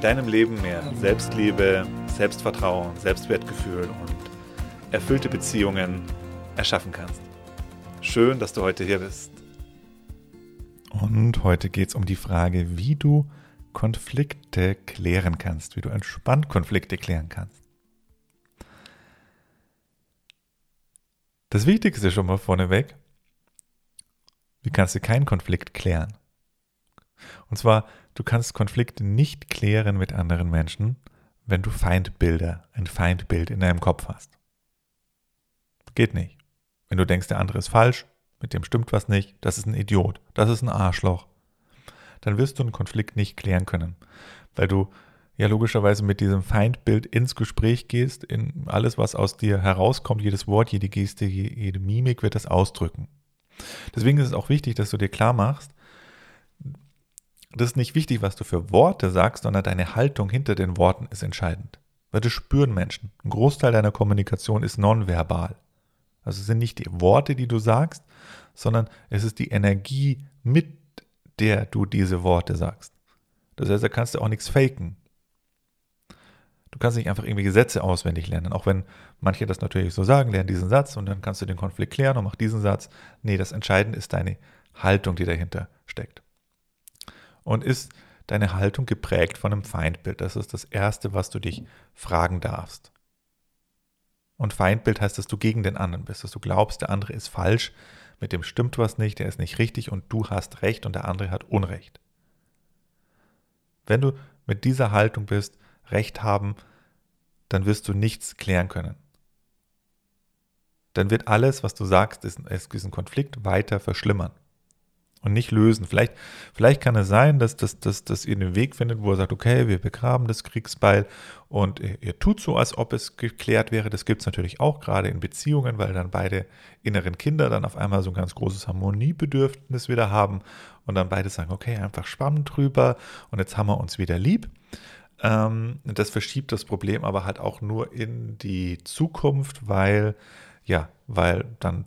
deinem Leben mehr Selbstliebe, Selbstvertrauen, Selbstwertgefühl und erfüllte Beziehungen erschaffen kannst. Schön, dass du heute hier bist. Und heute geht es um die Frage, wie du Konflikte klären kannst, wie du entspannt Konflikte klären kannst. Das Wichtigste schon mal vorneweg, wie kannst du keinen Konflikt klären? Und zwar, du kannst Konflikte nicht klären mit anderen Menschen, wenn du Feindbilder, ein Feindbild in deinem Kopf hast. Geht nicht. Wenn du denkst, der andere ist falsch, mit dem stimmt was nicht, das ist ein Idiot, das ist ein Arschloch, dann wirst du einen Konflikt nicht klären können, weil du ja logischerweise mit diesem Feindbild ins Gespräch gehst, in alles, was aus dir herauskommt, jedes Wort, jede Geste, jede Mimik wird das ausdrücken. Deswegen ist es auch wichtig, dass du dir klar machst, das ist nicht wichtig, was du für Worte sagst, sondern deine Haltung hinter den Worten ist entscheidend. Weil das spüren Menschen. Ein Großteil deiner Kommunikation ist nonverbal. Also es sind nicht die Worte, die du sagst, sondern es ist die Energie, mit der du diese Worte sagst. Das heißt, da kannst du auch nichts faken. Du kannst nicht einfach irgendwie Gesetze auswendig lernen, auch wenn manche das natürlich so sagen, lern diesen Satz und dann kannst du den Konflikt klären und mach diesen Satz. Nee, das Entscheidende ist deine Haltung, die dahinter steckt und ist deine Haltung geprägt von einem Feindbild. Das ist das Erste, was du dich fragen darfst. Und Feindbild heißt, dass du gegen den anderen bist, dass du glaubst, der andere ist falsch, mit dem stimmt was nicht, der ist nicht richtig und du hast Recht und der andere hat Unrecht. Wenn du mit dieser Haltung bist, Recht haben, dann wirst du nichts klären können. Dann wird alles, was du sagst, diesen Konflikt weiter verschlimmern und nicht lösen. Vielleicht, vielleicht kann es sein, dass, dass, dass, dass ihr einen Weg findet, wo er sagt, okay, wir begraben das Kriegsbeil und ihr, ihr tut so, als ob es geklärt wäre. Das gibt es natürlich auch gerade in Beziehungen, weil dann beide inneren Kinder dann auf einmal so ein ganz großes Harmoniebedürfnis wieder haben und dann beide sagen, okay, einfach schwamm drüber und jetzt haben wir uns wieder lieb. Ähm, das verschiebt das Problem aber halt auch nur in die Zukunft, weil, ja, weil dann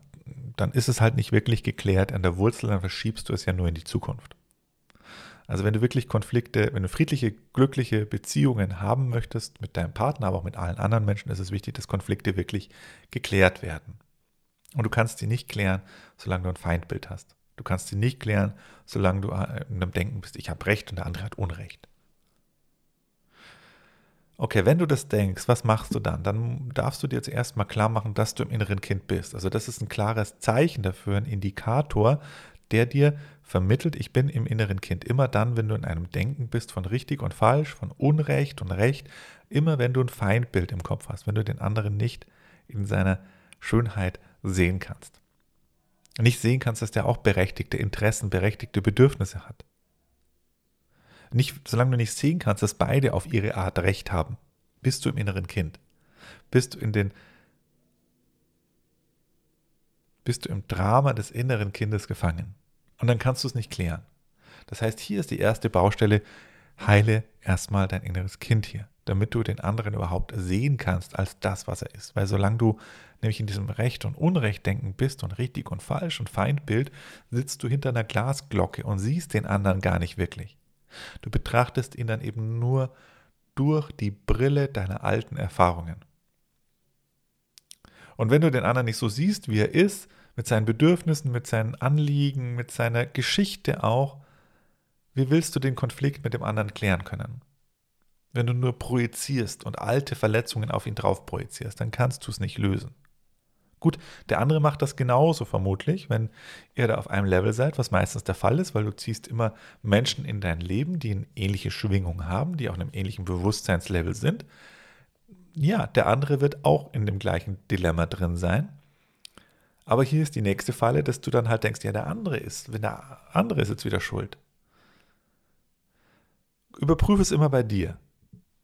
dann ist es halt nicht wirklich geklärt an der Wurzel, dann verschiebst du es ja nur in die Zukunft. Also wenn du wirklich Konflikte, wenn du friedliche, glückliche Beziehungen haben möchtest mit deinem Partner, aber auch mit allen anderen Menschen, ist es wichtig, dass Konflikte wirklich geklärt werden. Und du kannst sie nicht klären, solange du ein Feindbild hast. Du kannst sie nicht klären, solange du in einem Denken bist, ich habe Recht und der andere hat Unrecht. Okay, wenn du das denkst, was machst du dann? Dann darfst du dir jetzt erstmal klar machen, dass du im inneren Kind bist. Also das ist ein klares Zeichen dafür, ein Indikator, der dir vermittelt, ich bin im inneren Kind. Immer dann, wenn du in einem Denken bist von richtig und falsch, von Unrecht und Recht, immer wenn du ein Feindbild im Kopf hast, wenn du den anderen nicht in seiner Schönheit sehen kannst. Nicht sehen kannst, dass der auch berechtigte Interessen, berechtigte Bedürfnisse hat. Nicht, solange du nicht sehen kannst, dass beide auf ihre Art Recht haben, bist du im inneren Kind. Bist du in den bist du im Drama des inneren Kindes gefangen. Und dann kannst du es nicht klären. Das heißt, hier ist die erste Baustelle, heile erstmal dein inneres Kind hier, damit du den anderen überhaupt sehen kannst als das, was er ist. Weil solange du nämlich in diesem Recht und Unrecht denken bist und richtig und falsch und Feindbild, sitzt du hinter einer Glasglocke und siehst den anderen gar nicht wirklich. Du betrachtest ihn dann eben nur durch die Brille deiner alten Erfahrungen. Und wenn du den anderen nicht so siehst, wie er ist, mit seinen Bedürfnissen, mit seinen Anliegen, mit seiner Geschichte auch, wie willst du den Konflikt mit dem anderen klären können? Wenn du nur projizierst und alte Verletzungen auf ihn drauf projizierst, dann kannst du es nicht lösen. Gut, der andere macht das genauso vermutlich, wenn ihr da auf einem Level seid, was meistens der Fall ist, weil du ziehst immer Menschen in dein Leben, die eine ähnliche Schwingung haben, die auf einem ähnlichen Bewusstseinslevel sind. Ja, der andere wird auch in dem gleichen Dilemma drin sein. Aber hier ist die nächste Falle, dass du dann halt denkst, ja, der andere ist, wenn der andere ist jetzt wieder schuld. Überprüfe es immer bei dir.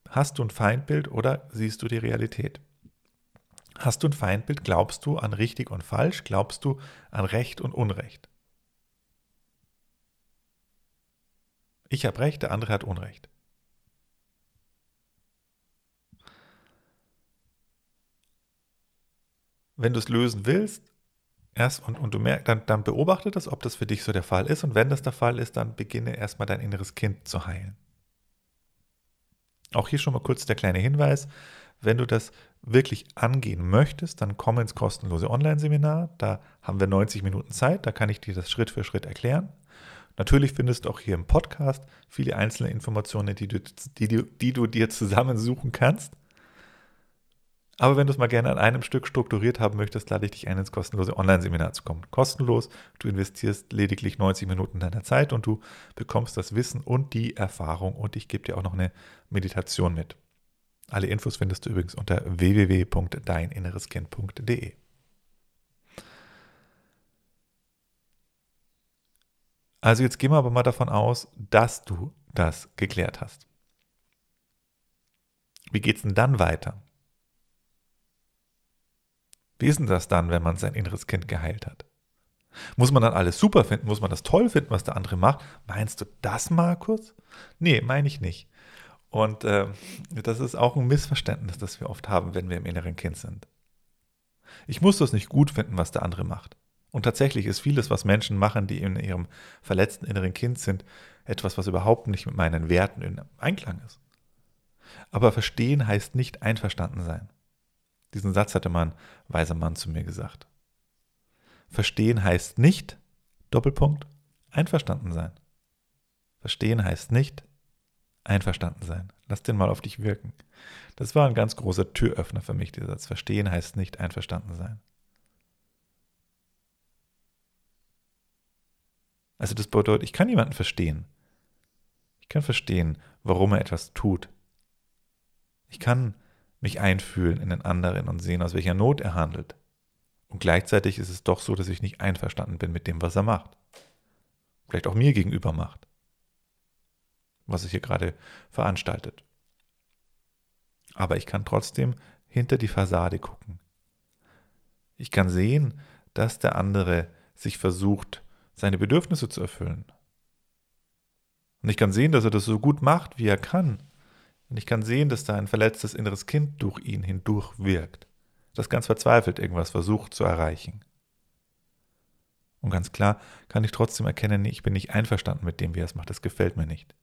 hast du ein Feindbild oder siehst du die Realität? Hast du ein Feindbild? Glaubst du an richtig und falsch? Glaubst du an Recht und Unrecht? Ich habe Recht, der andere hat Unrecht. Wenn du es lösen willst, erst und, und du merkst, dann, dann beobachte das, ob das für dich so der Fall ist. Und wenn das der Fall ist, dann beginne erstmal dein inneres Kind zu heilen. Auch hier schon mal kurz der kleine Hinweis. Wenn du das wirklich angehen möchtest, dann komm ins kostenlose Online-Seminar. Da haben wir 90 Minuten Zeit. Da kann ich dir das Schritt für Schritt erklären. Natürlich findest du auch hier im Podcast viele einzelne Informationen, die du, die, die, die du dir zusammensuchen kannst. Aber wenn du es mal gerne an einem Stück strukturiert haben möchtest, lade ich dich ein, ins kostenlose Online-Seminar zu kommen. Kostenlos, du investierst lediglich 90 Minuten deiner Zeit und du bekommst das Wissen und die Erfahrung und ich gebe dir auch noch eine Meditation mit. Alle Infos findest du übrigens unter www.deininnereskind.de. Also jetzt gehen wir aber mal davon aus, dass du das geklärt hast. Wie geht es denn dann weiter? Wie ist denn das dann, wenn man sein inneres Kind geheilt hat? Muss man dann alles super finden? Muss man das toll finden, was der andere macht? Meinst du das, Markus? Nee, meine ich nicht. Und äh, das ist auch ein Missverständnis, das wir oft haben, wenn wir im inneren Kind sind. Ich muss das nicht gut finden, was der andere macht. Und tatsächlich ist vieles, was Menschen machen, die in ihrem verletzten inneren Kind sind, etwas, was überhaupt nicht mit meinen Werten in Einklang ist. Aber verstehen heißt nicht einverstanden sein. Diesen Satz hatte mal ein weiser Mann zu mir gesagt. Verstehen heißt nicht, Doppelpunkt, einverstanden sein. Verstehen heißt nicht, einverstanden sein. Lass den mal auf dich wirken. Das war ein ganz großer Türöffner für mich, dieser Satz. Verstehen heißt nicht, einverstanden sein. Also das bedeutet, ich kann jemanden verstehen. Ich kann verstehen, warum er etwas tut. Ich kann mich einfühlen in den anderen und sehen, aus welcher Not er handelt. Und gleichzeitig ist es doch so, dass ich nicht einverstanden bin mit dem, was er macht. Vielleicht auch mir gegenüber macht. Was er hier gerade veranstaltet. Aber ich kann trotzdem hinter die Fassade gucken. Ich kann sehen, dass der andere sich versucht, seine Bedürfnisse zu erfüllen. Und ich kann sehen, dass er das so gut macht, wie er kann. Und ich kann sehen, dass da ein verletztes inneres Kind durch ihn hindurch wirkt, das ganz verzweifelt irgendwas versucht zu erreichen. Und ganz klar kann ich trotzdem erkennen, ich bin nicht einverstanden mit dem, wie er es macht, das gefällt mir nicht.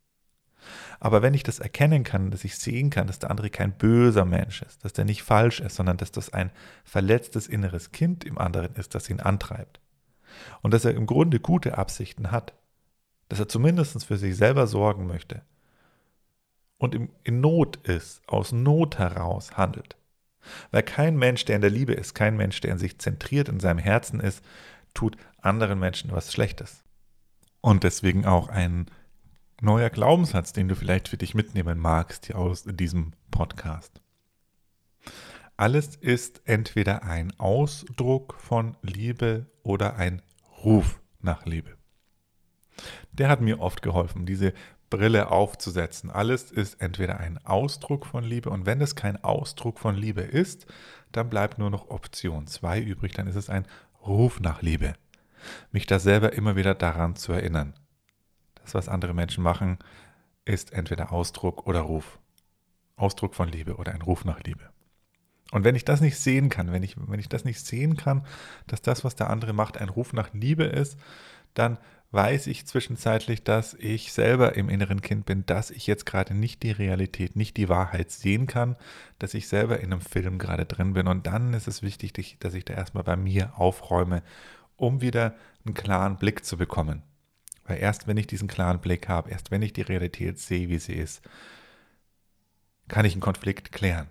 Aber wenn ich das erkennen kann, dass ich sehen kann, dass der andere kein böser Mensch ist, dass der nicht falsch ist, sondern dass das ein verletztes inneres Kind im anderen ist, das ihn antreibt. Und dass er im Grunde gute Absichten hat, dass er zumindest für sich selber sorgen möchte, und in Not ist, aus Not heraus handelt. Weil kein Mensch, der in der Liebe ist, kein Mensch, der in sich zentriert, in seinem Herzen ist, tut anderen Menschen was Schlechtes. Und deswegen auch ein neuer Glaubenssatz, den du vielleicht für dich mitnehmen magst hier aus diesem Podcast. Alles ist entweder ein Ausdruck von Liebe oder ein Ruf nach Liebe. Der hat mir oft geholfen, diese Brille aufzusetzen. Alles ist entweder ein Ausdruck von Liebe und wenn es kein Ausdruck von Liebe ist, dann bleibt nur noch Option 2 übrig, dann ist es ein Ruf nach Liebe. Mich da selber immer wieder daran zu erinnern. Das, was andere Menschen machen, ist entweder Ausdruck oder Ruf. Ausdruck von Liebe oder ein Ruf nach Liebe. Und wenn ich das nicht sehen kann, wenn ich, wenn ich das nicht sehen kann, dass das, was der andere macht, ein Ruf nach Liebe ist, dann weiß ich zwischenzeitlich, dass ich selber im inneren Kind bin, dass ich jetzt gerade nicht die Realität, nicht die Wahrheit sehen kann, dass ich selber in einem Film gerade drin bin. Und dann ist es wichtig, dass ich da erstmal bei mir aufräume, um wieder einen klaren Blick zu bekommen. Weil erst wenn ich diesen klaren Blick habe, erst wenn ich die Realität sehe, wie sie ist, kann ich einen Konflikt klären.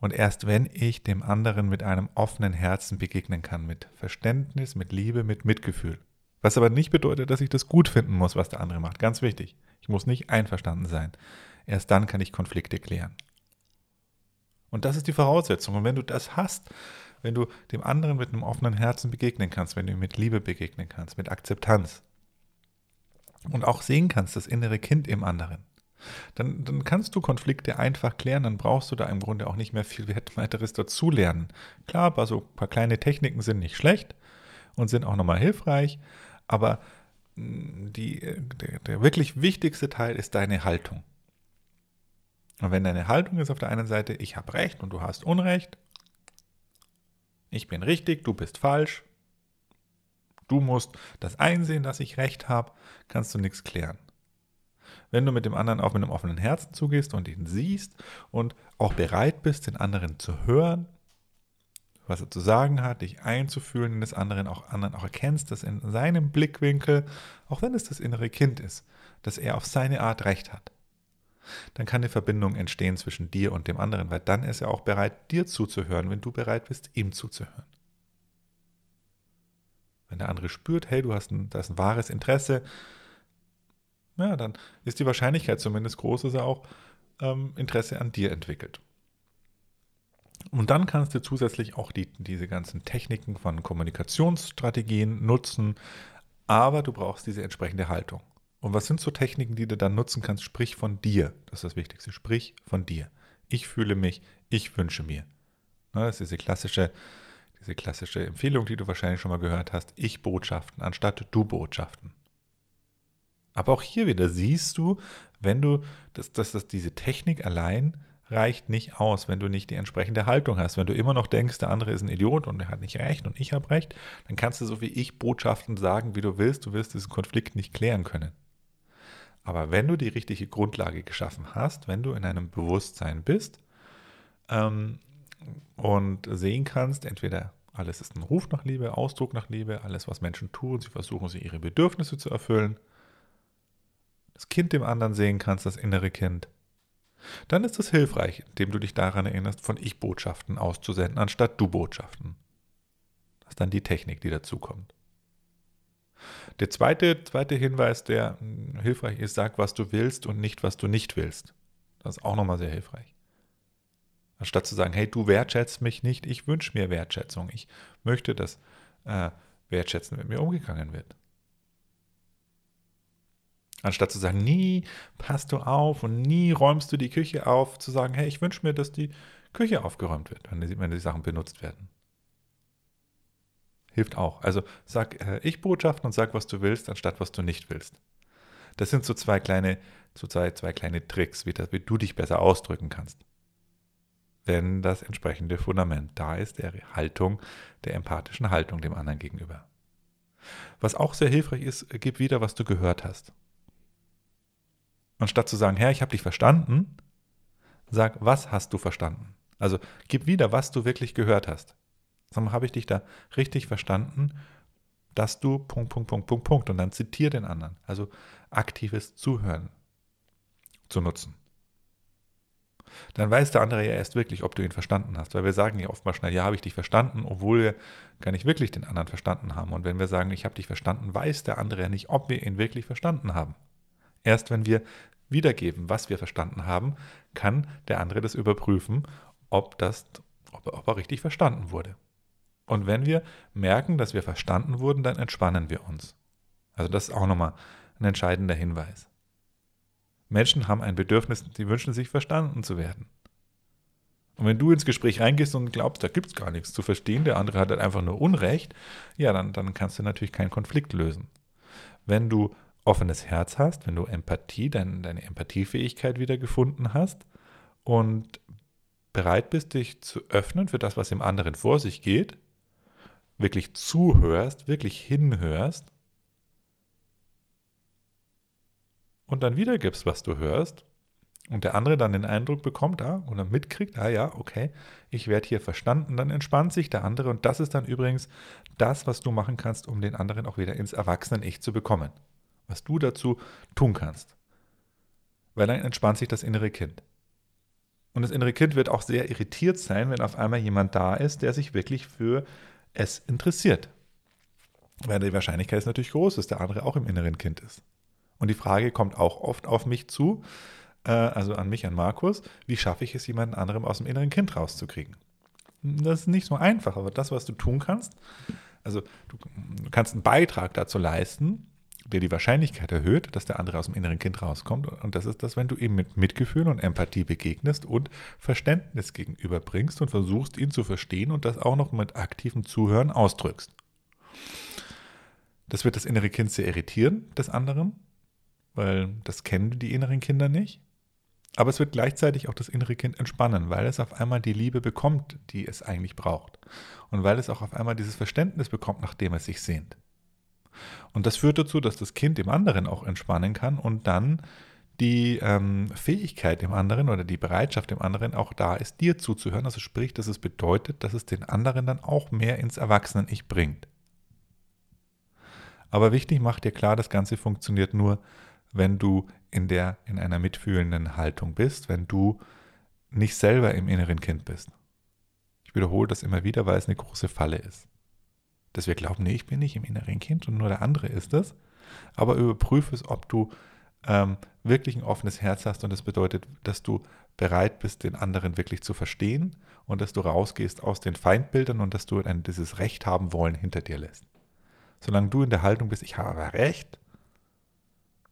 Und erst wenn ich dem anderen mit einem offenen Herzen begegnen kann, mit Verständnis, mit Liebe, mit Mitgefühl, was aber nicht bedeutet, dass ich das gut finden muss, was der andere macht. Ganz wichtig. Ich muss nicht einverstanden sein. Erst dann kann ich Konflikte klären. Und das ist die Voraussetzung. Und wenn du das hast, wenn du dem anderen mit einem offenen Herzen begegnen kannst, wenn du ihm mit Liebe begegnen kannst, mit Akzeptanz und auch sehen kannst, das innere Kind im anderen, Dann, dann kannst du Konflikte einfach klären, dann brauchst du da im Grunde auch nicht mehr viel weiteres dazulernen. Klar, aber so ein paar kleine Techniken sind nicht schlecht und sind auch nochmal hilfreich, aber mm, die, der, der wirklich wichtigste Teil ist deine Haltung. Und wenn deine Haltung ist auf der einen Seite, ich habe Recht und du hast Unrecht, ich bin richtig, du bist falsch, du musst das einsehen, dass ich Recht habe, kannst du nichts klären. Wenn du mit dem anderen auch mit einem offenen Herzen zugehst und ihn siehst und auch bereit bist, den anderen zu hören, was er zu sagen hat, dich einzufühlen in das anderen, auch anderen auch erkennst, dass in seinem Blickwinkel, auch wenn es das innere Kind ist, dass er auf seine Art Recht hat dann kann eine Verbindung entstehen zwischen dir und dem anderen, weil dann ist er auch bereit, dir zuzuhören, wenn du bereit bist, ihm zuzuhören. Wenn der andere spürt, hey, du hast ein, das ein wahres Interesse, ja, dann ist die Wahrscheinlichkeit zumindest groß, dass er auch ähm, Interesse an dir entwickelt. Und dann kannst du zusätzlich auch die, diese ganzen Techniken von Kommunikationsstrategien nutzen, aber du brauchst diese entsprechende Haltung. Und was sind so Techniken, die du dann nutzen kannst? Sprich von dir. Das ist das Wichtigste. Sprich von dir. Ich fühle mich, ich wünsche mir. Das ist diese klassische, diese klassische Empfehlung, die du wahrscheinlich schon mal gehört hast. Ich Botschaften anstatt du Botschaften. Aber auch hier wieder siehst du, wenn du, dass, dass, dass diese Technik allein reicht nicht aus, wenn du nicht die entsprechende Haltung hast. Wenn du immer noch denkst, der andere ist ein Idiot und er hat nicht recht und ich habe recht, dann kannst du so wie ich Botschaften sagen, wie du willst. Du wirst diesen Konflikt nicht klären können. Aber wenn du die richtige Grundlage geschaffen hast, wenn du in einem Bewusstsein bist ähm, und sehen kannst, entweder alles ist ein Ruf nach Liebe, Ausdruck nach Liebe, alles, was Menschen tun, sie versuchen, sie ihre Bedürfnisse zu erfüllen, das Kind dem anderen sehen kannst, das innere Kind, dann ist es hilfreich, indem du dich daran erinnerst, von Ich-Botschaften auszusenden, anstatt Du-Botschaften. Das ist dann die Technik, die dazukommt. Der zweite, zweite Hinweis, der hm, hilfreich ist, sag, was du willst und nicht, was du nicht willst. Das ist auch nochmal sehr hilfreich. Anstatt zu sagen, hey, du wertschätzt mich nicht, ich wünsche mir Wertschätzung. Ich möchte, dass äh, wertschätzend mit mir umgegangen wird. Anstatt zu sagen, nie passt du auf und nie räumst du die Küche auf, zu sagen, hey, ich wünsche mir, dass die Küche aufgeräumt wird, wenn die, wenn die Sachen benutzt werden hilft auch. Also sag äh, Ich-Botschaften und sag, was du willst, anstatt was du nicht willst. Das sind so zwei kleine, so zwei, zwei kleine Tricks, wie, das, wie du dich besser ausdrücken kannst. Wenn das entsprechende Fundament da ist, der Haltung, der empathischen Haltung dem anderen gegenüber. Was auch sehr hilfreich ist, gib wieder, was du gehört hast. Anstatt zu sagen, Herr, ich habe dich verstanden, sag, was hast du verstanden? Also gib wieder, was du wirklich gehört hast. Sag habe ich dich da richtig verstanden, dass du Punkt, Punkt, Punkt, Punkt, Punkt und dann zitiere den anderen. Also aktives Zuhören zu nutzen. Dann weiß der andere ja erst wirklich, ob du ihn verstanden hast, weil wir sagen ja oftmals schnell, ja, habe ich dich verstanden, obwohl wir gar nicht wirklich den anderen verstanden haben. Und wenn wir sagen, ich habe dich verstanden, weiß der andere ja nicht, ob wir ihn wirklich verstanden haben. Erst wenn wir wiedergeben, was wir verstanden haben, kann der andere das überprüfen, ob, das, ob, ob er richtig verstanden wurde. Und wenn wir merken, dass wir verstanden wurden, dann entspannen wir uns. Also das ist auch nochmal ein entscheidender Hinweis. Menschen haben ein Bedürfnis, sie wünschen sich verstanden zu werden. Und wenn du ins Gespräch reingehst und glaubst, da gibt es gar nichts zu verstehen, der andere hat halt einfach nur Unrecht, ja, dann, dann kannst du natürlich keinen Konflikt lösen. Wenn du offenes Herz hast, wenn du Empathie, dein, deine Empathiefähigkeit wieder gefunden hast und bereit bist, dich zu öffnen für das, was im anderen vor sich geht, wirklich zuhörst, wirklich hinhörst und dann wiedergibst, was du hörst und der andere dann den Eindruck bekommt, ah, oder mitkriegt, ah ja, okay, ich werde hier verstanden, dann entspannt sich der andere und das ist dann übrigens das, was du machen kannst, um den anderen auch wieder ins Erwachsenen-Ich zu bekommen. Was du dazu tun kannst. Weil dann entspannt sich das innere Kind. Und das innere Kind wird auch sehr irritiert sein, wenn auf einmal jemand da ist, der sich wirklich für es interessiert. Weil die Wahrscheinlichkeit ist natürlich groß, dass der andere auch im inneren Kind ist. Und die Frage kommt auch oft auf mich zu, äh, also an mich, an Markus, wie schaffe ich es, jemanden anderem aus dem inneren Kind rauszukriegen? Das ist nicht so einfach, aber das, was du tun kannst, also du, du kannst einen Beitrag dazu leisten, der die Wahrscheinlichkeit erhöht, dass der andere aus dem inneren Kind rauskommt. Und das ist das, wenn du ihm mit Mitgefühl und Empathie begegnest und Verständnis gegenüberbringst und versuchst, ihn zu verstehen und das auch noch mit aktivem Zuhören ausdrückst. Das wird das innere Kind sehr irritieren, des anderen, weil das kennen die inneren Kinder nicht. Aber es wird gleichzeitig auch das innere Kind entspannen, weil es auf einmal die Liebe bekommt, die es eigentlich braucht. Und weil es auch auf einmal dieses Verständnis bekommt, nachdem es sich sehnt. Und das führt dazu, dass das Kind im anderen auch entspannen kann und dann die ähm, Fähigkeit im anderen oder die Bereitschaft im anderen auch da ist, dir zuzuhören. Also sprich, dass es bedeutet, dass es den anderen dann auch mehr ins Erwachsenen-Ich bringt. Aber wichtig, mach dir klar, das Ganze funktioniert nur, wenn du in, der, in einer mitfühlenden Haltung bist, wenn du nicht selber im inneren Kind bist. Ich wiederhole das immer wieder, weil es eine große Falle ist. Dass wir glauben, nee, ich bin nicht im inneren Kind und nur der andere ist es. Aber überprüfe es, ob du ähm, wirklich ein offenes Herz hast und das bedeutet, dass du bereit bist, den anderen wirklich zu verstehen und dass du rausgehst aus den Feindbildern und dass du ein, dieses Recht haben wollen hinter dir lässt. Solange du in der Haltung bist, ich habe Recht,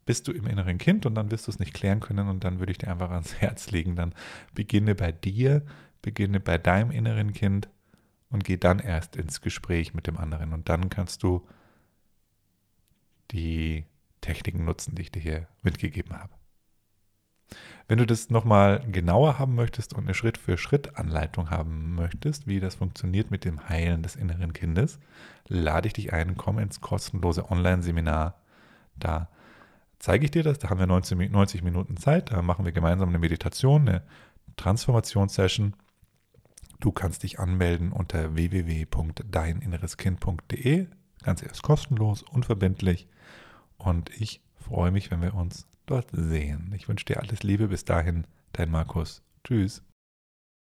bist du im inneren Kind und dann wirst du es nicht klären können und dann würde ich dir einfach ans Herz legen, dann beginne bei dir, beginne bei deinem inneren Kind und geh dann erst ins Gespräch mit dem anderen und dann kannst du die Techniken nutzen, die ich dir hier mitgegeben habe. Wenn du das nochmal genauer haben möchtest und eine Schritt-für-Schritt-Anleitung haben möchtest, wie das funktioniert mit dem Heilen des inneren Kindes, lade ich dich ein, komm ins kostenlose Online-Seminar. Da zeige ich dir das. Da haben wir 19, 90 Minuten Zeit. Da machen wir gemeinsam eine Meditation, eine Transformationssession. Du kannst dich anmelden unter www.deininnereskind.de. Das Ganze ist kostenlos, unverbindlich. Und ich freue mich, wenn wir uns dort sehen. Ich wünsche dir alles Liebe bis dahin, dein Markus. Tschüss.